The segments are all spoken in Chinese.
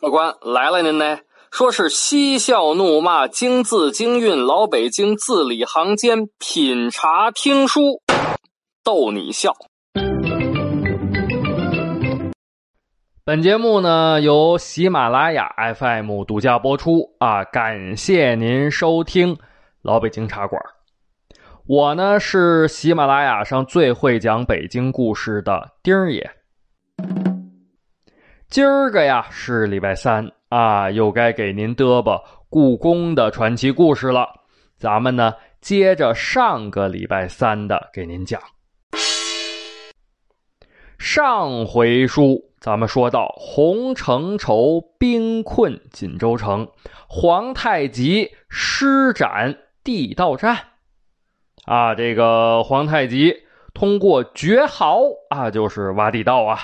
客官来了，您呢？说是嬉笑怒骂，京字京韵，老北京字里行间，品茶听书，逗你笑。本节目呢由喜马拉雅 FM 独家播出啊，感谢您收听老北京茶馆。我呢是喜马拉雅上最会讲北京故事的丁儿爷。今儿个呀是礼拜三。啊，又该给您嘚啵故宫的传奇故事了。咱们呢，接着上个礼拜三的给您讲。上回书咱们说到，洪承畴兵困锦州城，皇太极施展地道战。啊，这个皇太极通过绝壕啊，就是挖地道啊，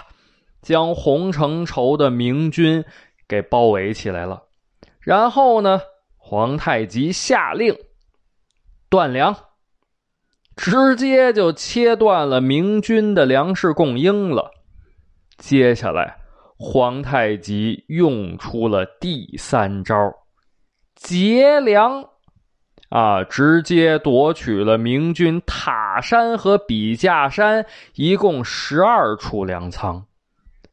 将洪承畴的明军。给包围起来了，然后呢，皇太极下令断粮，直接就切断了明军的粮食供应了。接下来，皇太极用出了第三招劫粮，啊，直接夺取了明军塔山和笔架山一共十二处粮仓。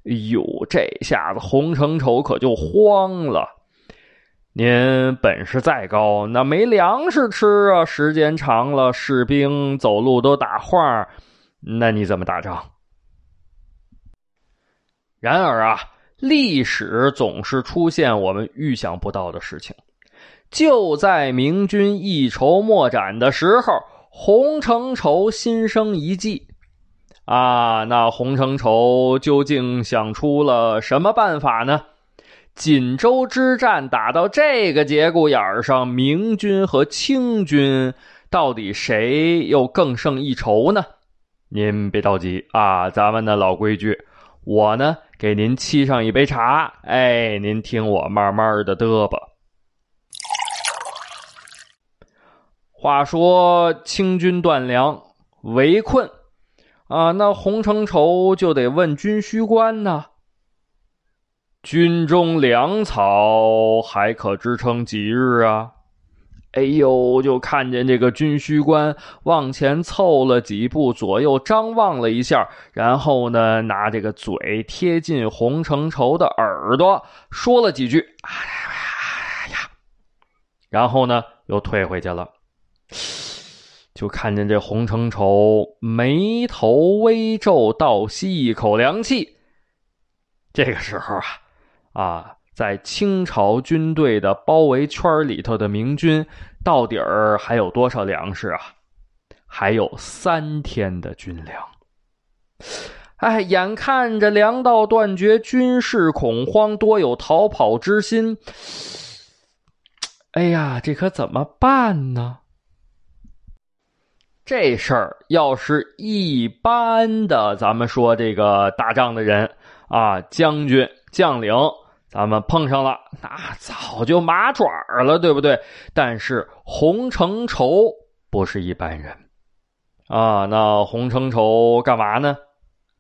哎呦，这下子洪承畴可就慌了。您本事再高，那没粮食吃啊！时间长了，士兵走路都打晃，那你怎么打仗？然而啊，历史总是出现我们预想不到的事情。就在明军一筹莫展的时候，洪承畴心生一计。啊，那洪承畴究竟想出了什么办法呢？锦州之战打到这个节骨眼儿上，明军和清军到底谁又更胜一筹呢？您别着急啊，咱们的老规矩，我呢给您沏上一杯茶，哎，您听我慢慢的嘚吧。话说清军断粮，围困。啊，那洪承畴就得问军需官呢。军中粮草还可支撑几日啊？哎呦，就看见这个军需官往前凑了几步，左右张望了一下，然后呢，拿这个嘴贴近洪承畴的耳朵说了几句：“哎呀！”然后呢，又退回去了。就看见这洪承畴眉头微皱，倒吸一口凉气。这个时候啊，啊，在清朝军队的包围圈里头的明军，到底儿还有多少粮食啊？还有三天的军粮。哎，眼看着粮道断绝，军事恐慌，多有逃跑之心。哎呀，这可怎么办呢？这事儿要是一般的，咱们说这个打仗的人啊，将军将领，咱们碰上了，那早就麻爪了，对不对？但是洪承畴不是一般人啊，那洪承畴干嘛呢？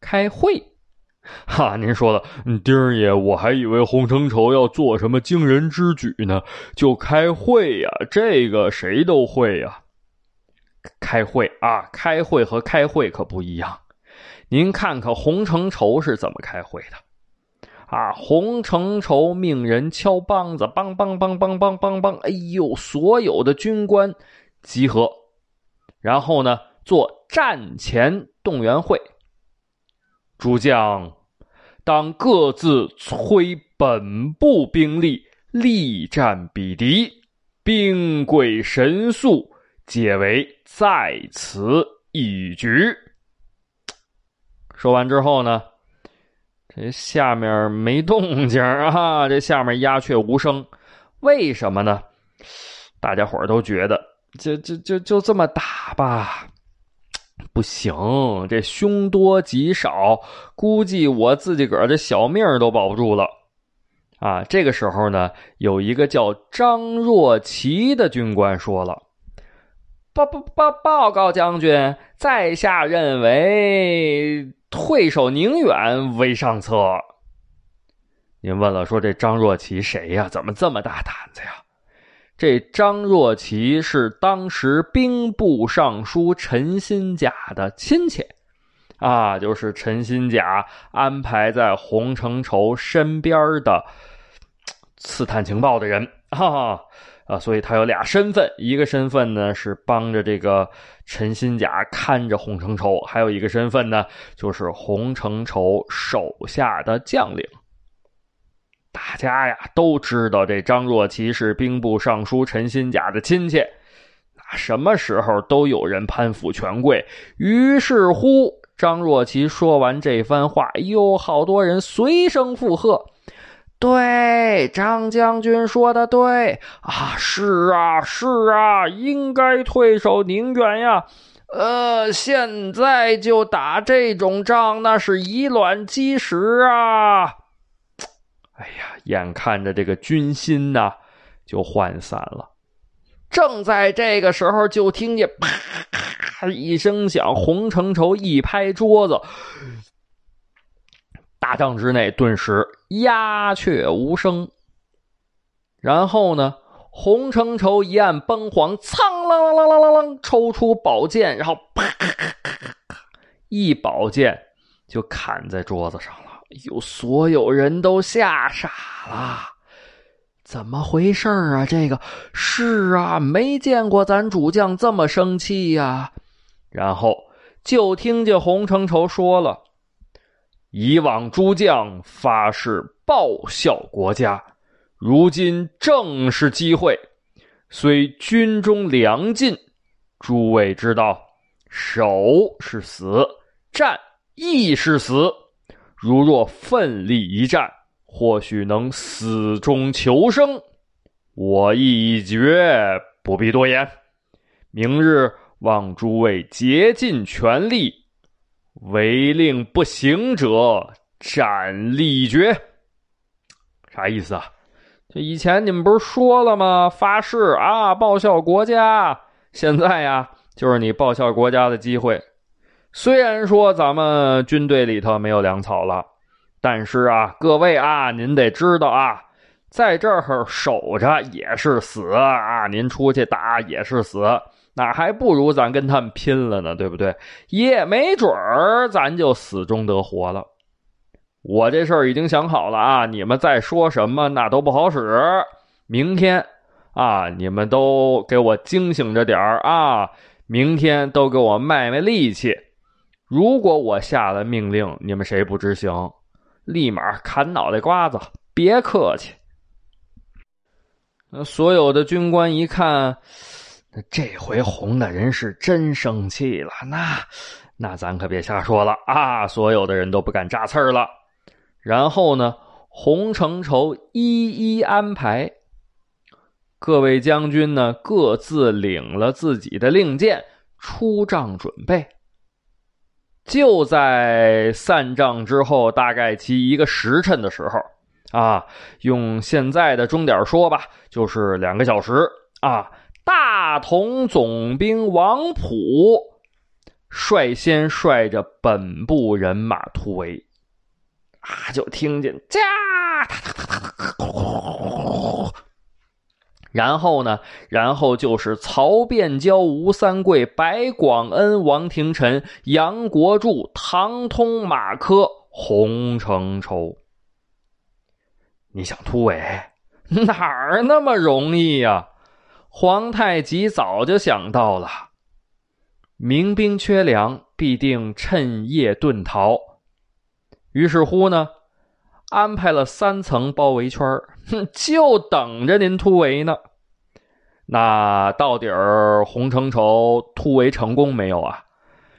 开会。哈，您说的，丁儿爷，我还以为洪承畴要做什么惊人之举呢，就开会呀，这个谁都会呀。开会啊！开会和开会可不一样。您看看洪承畴是怎么开会的啊？洪承畴命人敲梆子，梆梆梆梆梆梆梆，哎呦，所有的军官集合，然后呢做战前动员会。诸将当各自催本部兵力，力战彼敌，兵贵神速。解围在此一举。说完之后呢，这下面没动静啊，这下面鸦雀无声。为什么呢？大家伙都觉得，就就就就这么打吧，不行，这凶多吉少，估计我自己个儿的小命都保不住了。啊，这个时候呢，有一个叫张若琪的军官说了。报报报报告将军，在下认为退守宁远为上策。您问了，说这张若琪谁呀？怎么这么大胆子呀？这张若琪是当时兵部尚书陈新甲的亲戚，啊，就是陈新甲安排在洪承畴身边的刺探情报的人，哈哈。啊，所以他有俩身份，一个身份呢是帮着这个陈新甲看着洪承畴，还有一个身份呢就是洪承畴手下的将领。大家呀都知道这张若琪是兵部尚书陈新甲的亲戚，那什么时候都有人攀附权贵。于是乎，张若琪说完这番话，哟，好多人随声附和。对，张将军说的对啊，是啊，是啊，应该退守宁远呀。呃，现在就打这种仗，那是以卵击石啊。哎呀，眼看着这个军心呐就涣散了。正在这个时候，就听见啪一声响，洪承畴一拍桌子。大帐之内顿时鸦雀无声。然后呢，洪承畴一按崩簧，苍啷啷啷啷啷，抽出宝剑，然后啪，一宝剑就砍在桌子上了。哎呦，所有人都吓傻了，怎么回事啊？这个是啊，没见过咱主将这么生气呀。然后就听见洪承畴说了。以往诸将发誓报效国家，如今正是机会。虽军中粮尽，诸位知道，守是死，战亦是死。如若奋力一战，或许能死中求生。我意已决，不必多言。明日望诸位竭尽全力。违令不行者，斩立决。啥意思啊？这以前你们不是说了吗？发誓啊，报效国家。现在呀，就是你报效国家的机会。虽然说咱们军队里头没有粮草了，但是啊，各位啊，您得知道啊，在这儿守着也是死啊，您出去打也是死。那还不如咱跟他们拼了呢，对不对？也没准儿咱就死中得活了。我这事儿已经想好了啊，你们再说什么那都不好使。明天啊，你们都给我惊醒着点儿啊！明天都给我卖卖力气。如果我下了命令，你们谁不执行，立马砍脑袋瓜子，别客气。那所有的军官一看。这回红的人是真生气了，那那咱可别瞎说了啊！所有的人都不敢扎刺儿了。然后呢，洪承畴一一安排，各位将军呢各自领了自己的令箭，出帐准备。就在散帐之后，大概其一个时辰的时候啊，用现在的钟点说吧，就是两个小时啊。大同总兵王普率先率着本部人马突围，啊，就听见“驾”，然后呢，然后就是曹变蛟、吴三桂、白广恩、王廷臣、杨国柱、唐通、马科、洪承畴。你想突围，哪儿那么容易呀？皇太极早就想到了，民兵缺粮，必定趁夜遁逃。于是乎呢，安排了三层包围圈哼，就等着您突围呢。那到底儿洪承畴突围成功没有啊？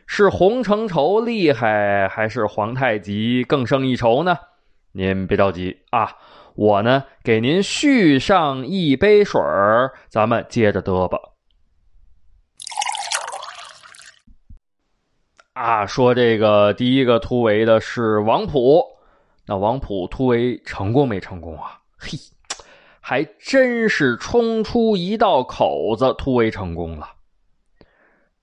是洪承畴厉害，还是皇太极更胜一筹呢？您别着急啊。我呢，给您续上一杯水儿，咱们接着嘚吧。啊，说这个第一个突围的是王普，那王普突围成功没成功啊？嘿，还真是冲出一道口子，突围成功了。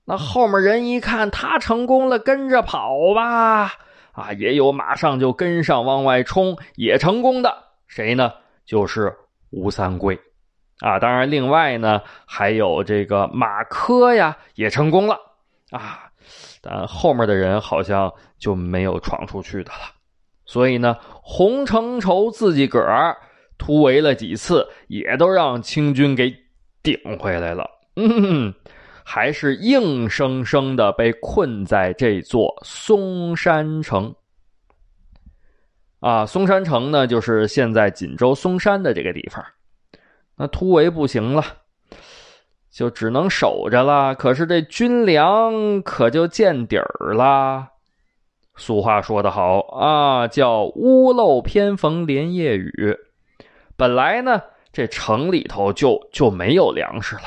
那后面人一看他成功了，跟着跑吧。啊，也有马上就跟上往外冲，也成功的。谁呢？就是吴三桂。啊，当然，另外呢，还有这个马科呀，也成功了。啊，但后面的人好像就没有闯出去的了。所以呢，洪承畴自己个儿突围了几次，也都让清军给顶回来了。嗯，还是硬生生的被困在这座松山城。啊，松山城呢，就是现在锦州松山的这个地方。那突围不行了，就只能守着了。可是这军粮可就见底儿了。俗话说得好啊，叫“屋漏偏逢连夜雨”。本来呢，这城里头就就没有粮食了。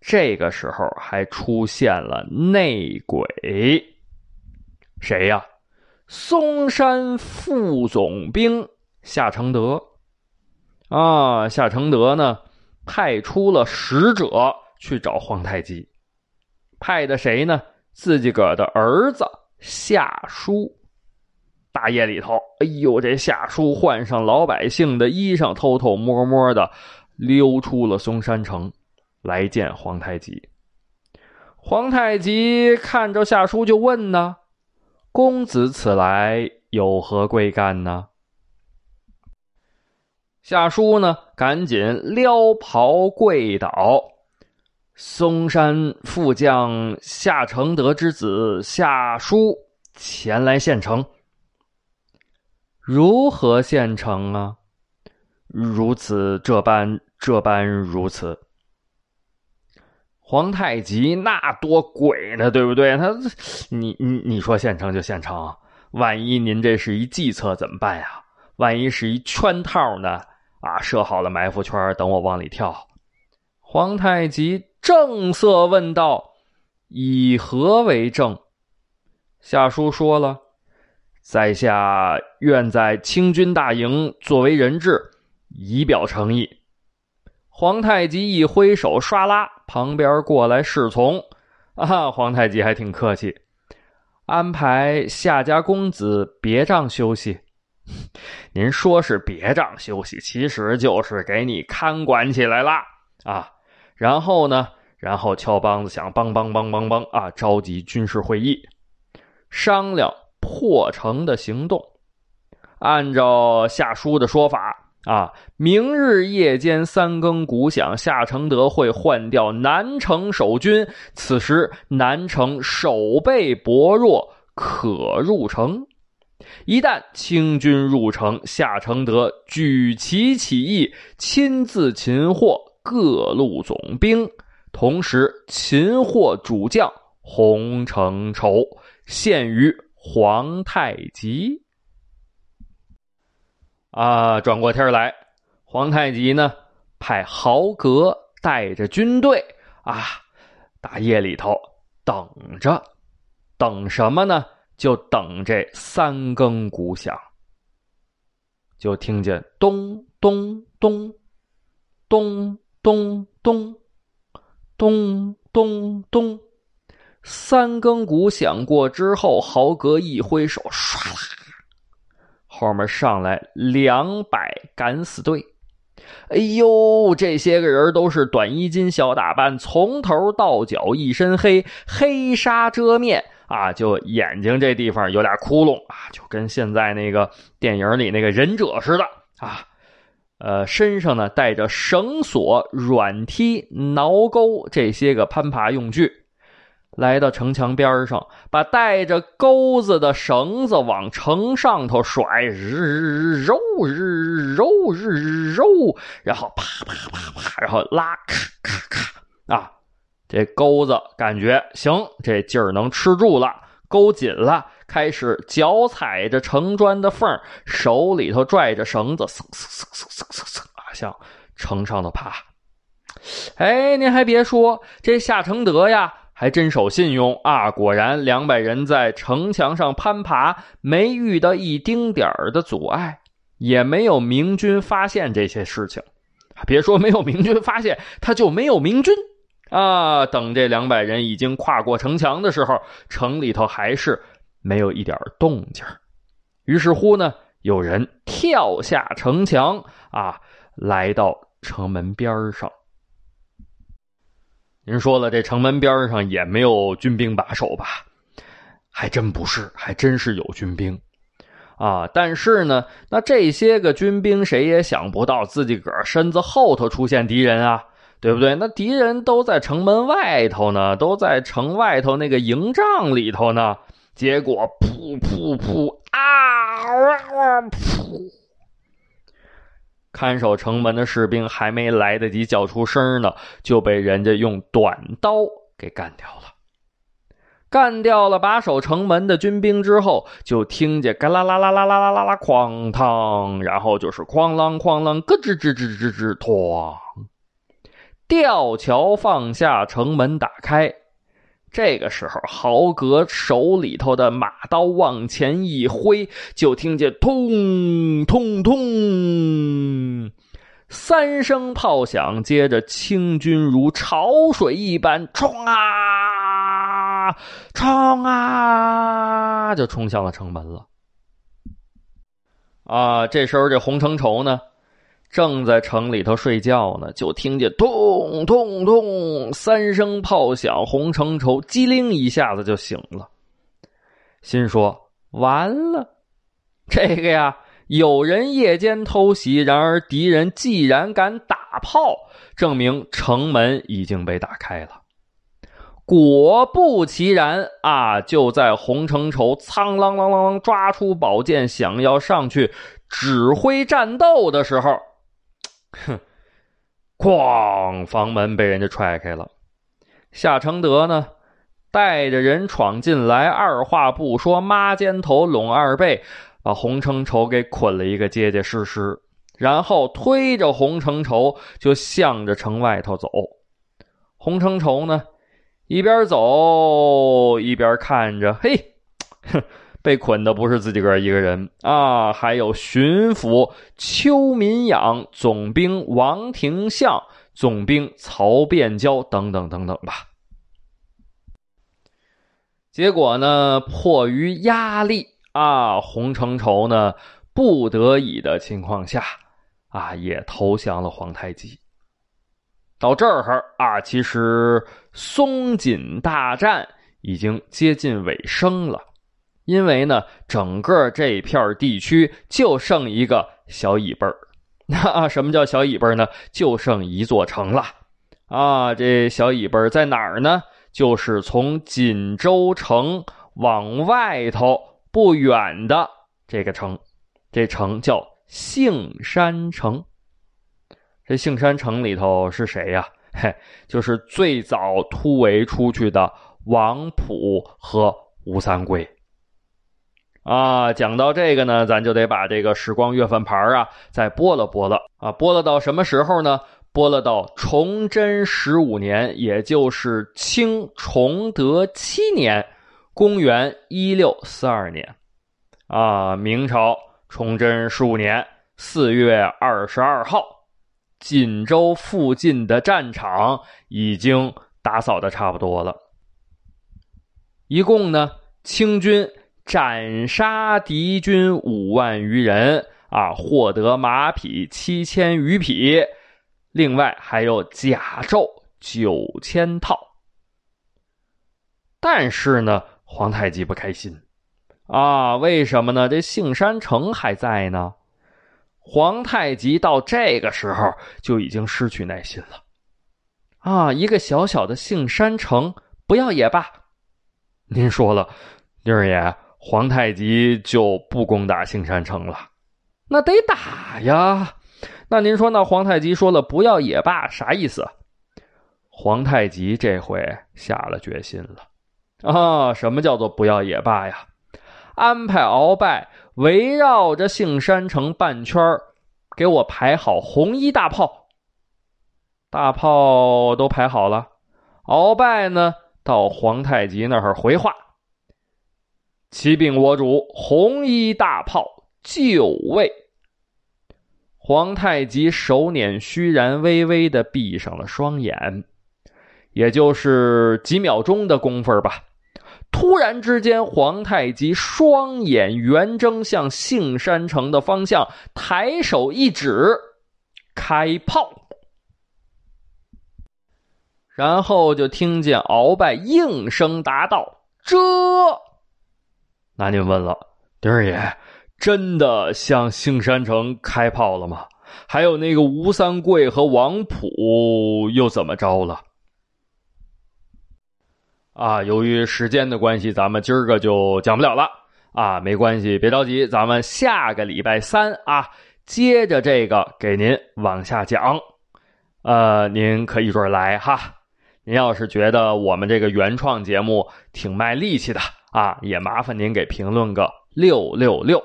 这个时候还出现了内鬼，谁呀？嵩山副总兵夏承德。啊，夏承德呢，派出了使者去找皇太极，派的谁呢？自己个的儿子。夏书，大夜里头，哎呦，这夏书换上老百姓的衣裳，偷偷摸摸的溜出了嵩山城，来见皇太极。皇太极看着夏书就问呢：“公子此来有何贵干呢？”夏书呢，赶紧撩袍跪倒。嵩山副将夏承德之子夏叔前来献城，如何献城啊？如此这般这般如此。皇太极那多鬼呢，对不对？他你你你说现成就现成，万一您这是一计策怎么办呀？万一是一圈套呢？啊，设好了埋伏圈，等我往里跳。皇太极。正色问道：“以何为证？”夏书说了：“在下愿在清军大营作为人质，以表诚意。”皇太极一挥手，唰啦，旁边过来侍从。啊，皇太极还挺客气，安排夏家公子别帐休息。您说是别帐休息，其实就是给你看管起来了啊。然后呢？然后敲梆子响，梆梆梆梆梆啊！召集军事会议，商量破城的行动。按照夏书的说法啊，明日夜间三更鼓响，夏承德会换掉南城守军。此时南城守备薄弱，可入城。一旦清军入城，夏承德举旗起义，亲自擒获。各路总兵，同时擒获主将洪承畴，献于皇太极。啊，转过天来，皇太极呢，派豪格带着军队啊，大夜里头等着，等什么呢？就等这三更鼓响，就听见咚咚咚咚。咚咚咚咚咚，三更鼓响过之后，豪格一挥手，唰啦，后面上来两百敢死队。哎呦，这些个人都是短衣襟、小打扮，从头到脚一身黑，黑纱遮面啊，就眼睛这地方有点窟窿啊，就跟现在那个电影里那个忍者似的啊。呃，身上呢带着绳索、软梯、挠钩这些个攀爬用具，来到城墙边上，把带着钩子的绳子往城上头甩，日揉日揉日揉，然后啪啪啪啪，然后拉，咔咔咔啊，这钩子感觉行，这劲儿能吃住了，勾紧了。开始脚踩着城砖的缝手里头拽着绳子，嗖嗖嗖嗖嗖嗖嗖啊，向城上头爬。哎，您还别说，这夏承德呀，还真守信用啊！果然，两百人在城墙上攀爬，没遇到一丁点儿的阻碍，也没有明军发现这些事情。别说没有明军发现，他就没有明军啊，等这两百人已经跨过城墙的时候，城里头还是没有一点动静。于是乎呢，有人跳下城墙啊，来到城门边上。您说了，这城门边上也没有军兵把守吧？还真不是，还真是有军兵啊！但是呢，那这些个军兵谁也想不到，自己个身子后头出现敌人啊！对不对？那敌人都在城门外头呢，都在城外头那个营帐里头呢。结果，噗噗噗啊！噗！看守城门的士兵还没来得及叫出声呢，就被人家用短刀给干掉了。干掉了把守城门的军兵之后，就听见嘎啦啦啦啦啦啦啦啦哐当，然后就是哐啷哐啷咯吱吱吱吱吱哐。吊桥放下，城门打开。这个时候，豪格手里头的马刀往前一挥，就听见“通通通”三声炮响，接着清军如潮水一般冲啊冲啊，就冲向了城门了。啊，这时候这洪承畴呢？正在城里头睡觉呢，就听见“咚咚咚”三声炮响，洪承畴机灵一下子就醒了，心说：“完了，这个呀，有人夜间偷袭，然而敌人既然敢打炮，证明城门已经被打开了。”果不其然啊！就在洪承畴苍啷啷啷啷抓出宝剑，想要上去指挥战斗的时候。哼！哐！房门被人家踹开了。夏承德呢，带着人闯进来，二话不说，抹肩头，拢二背，把洪承畴给捆了一个结结实实，然后推着洪承畴就向着城外头走。洪承畴呢，一边走一边看着，嘿，哼。被捆的不是自己个一个人啊，还有巡抚邱民养、总兵王廷相、总兵曹变交等等等等吧。结果呢，迫于压力啊，洪承畴呢不得已的情况下啊，也投降了皇太极。到这儿啊，其实松锦大战已经接近尾声了。因为呢，整个这片地区就剩一个小尾巴儿。那 什么叫小尾巴儿呢？就剩一座城了。啊，这小尾巴儿在哪儿呢？就是从锦州城往外头不远的这个城，这城叫杏山城。这杏山城里头是谁呀？嘿，就是最早突围出去的王普和吴三桂。啊，讲到这个呢，咱就得把这个时光月份牌啊再拨了拨了啊，拨了到什么时候呢？拨了到崇祯十五年，也就是清崇德七年，公元一六四二年，啊，明朝崇祯十五年四月二十二号，锦州附近的战场已经打扫的差不多了，一共呢，清军。斩杀敌军五万余人啊，获得马匹七千余匹，另外还有甲胄九千套。但是呢，皇太极不开心啊，为什么呢？这杏山城还在呢。皇太极到这个时候就已经失去耐心了啊，一个小小的杏山城不要也罢。您说了，丁二爷。皇太极就不攻打杏山城了，那得打呀。那您说，那皇太极说了不要也罢，啥意思？皇太极这回下了决心了啊！什么叫做不要也罢呀？安排鳌拜围绕着杏山城半圈给我排好红衣大炮。大炮都排好了，鳌拜呢到皇太极那儿回话。启禀我主，红衣大炮就位。皇太极手捻虚髯，微微的闭上了双眼。也就是几秒钟的功夫吧。突然之间，皇太极双眼圆睁，向杏山城的方向抬手一指，开炮。然后就听见鳌拜应声答道：“这。”那您问了，丁儿爷，真的向杏山城开炮了吗？还有那个吴三桂和王普又怎么着了？啊，由于时间的关系，咱们今儿个就讲不了了啊。没关系，别着急，咱们下个礼拜三啊，接着这个给您往下讲。呃，您可一准来哈。您要是觉得我们这个原创节目挺卖力气的啊，也麻烦您给评论个六六六，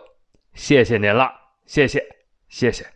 谢谢您了，谢谢，谢谢。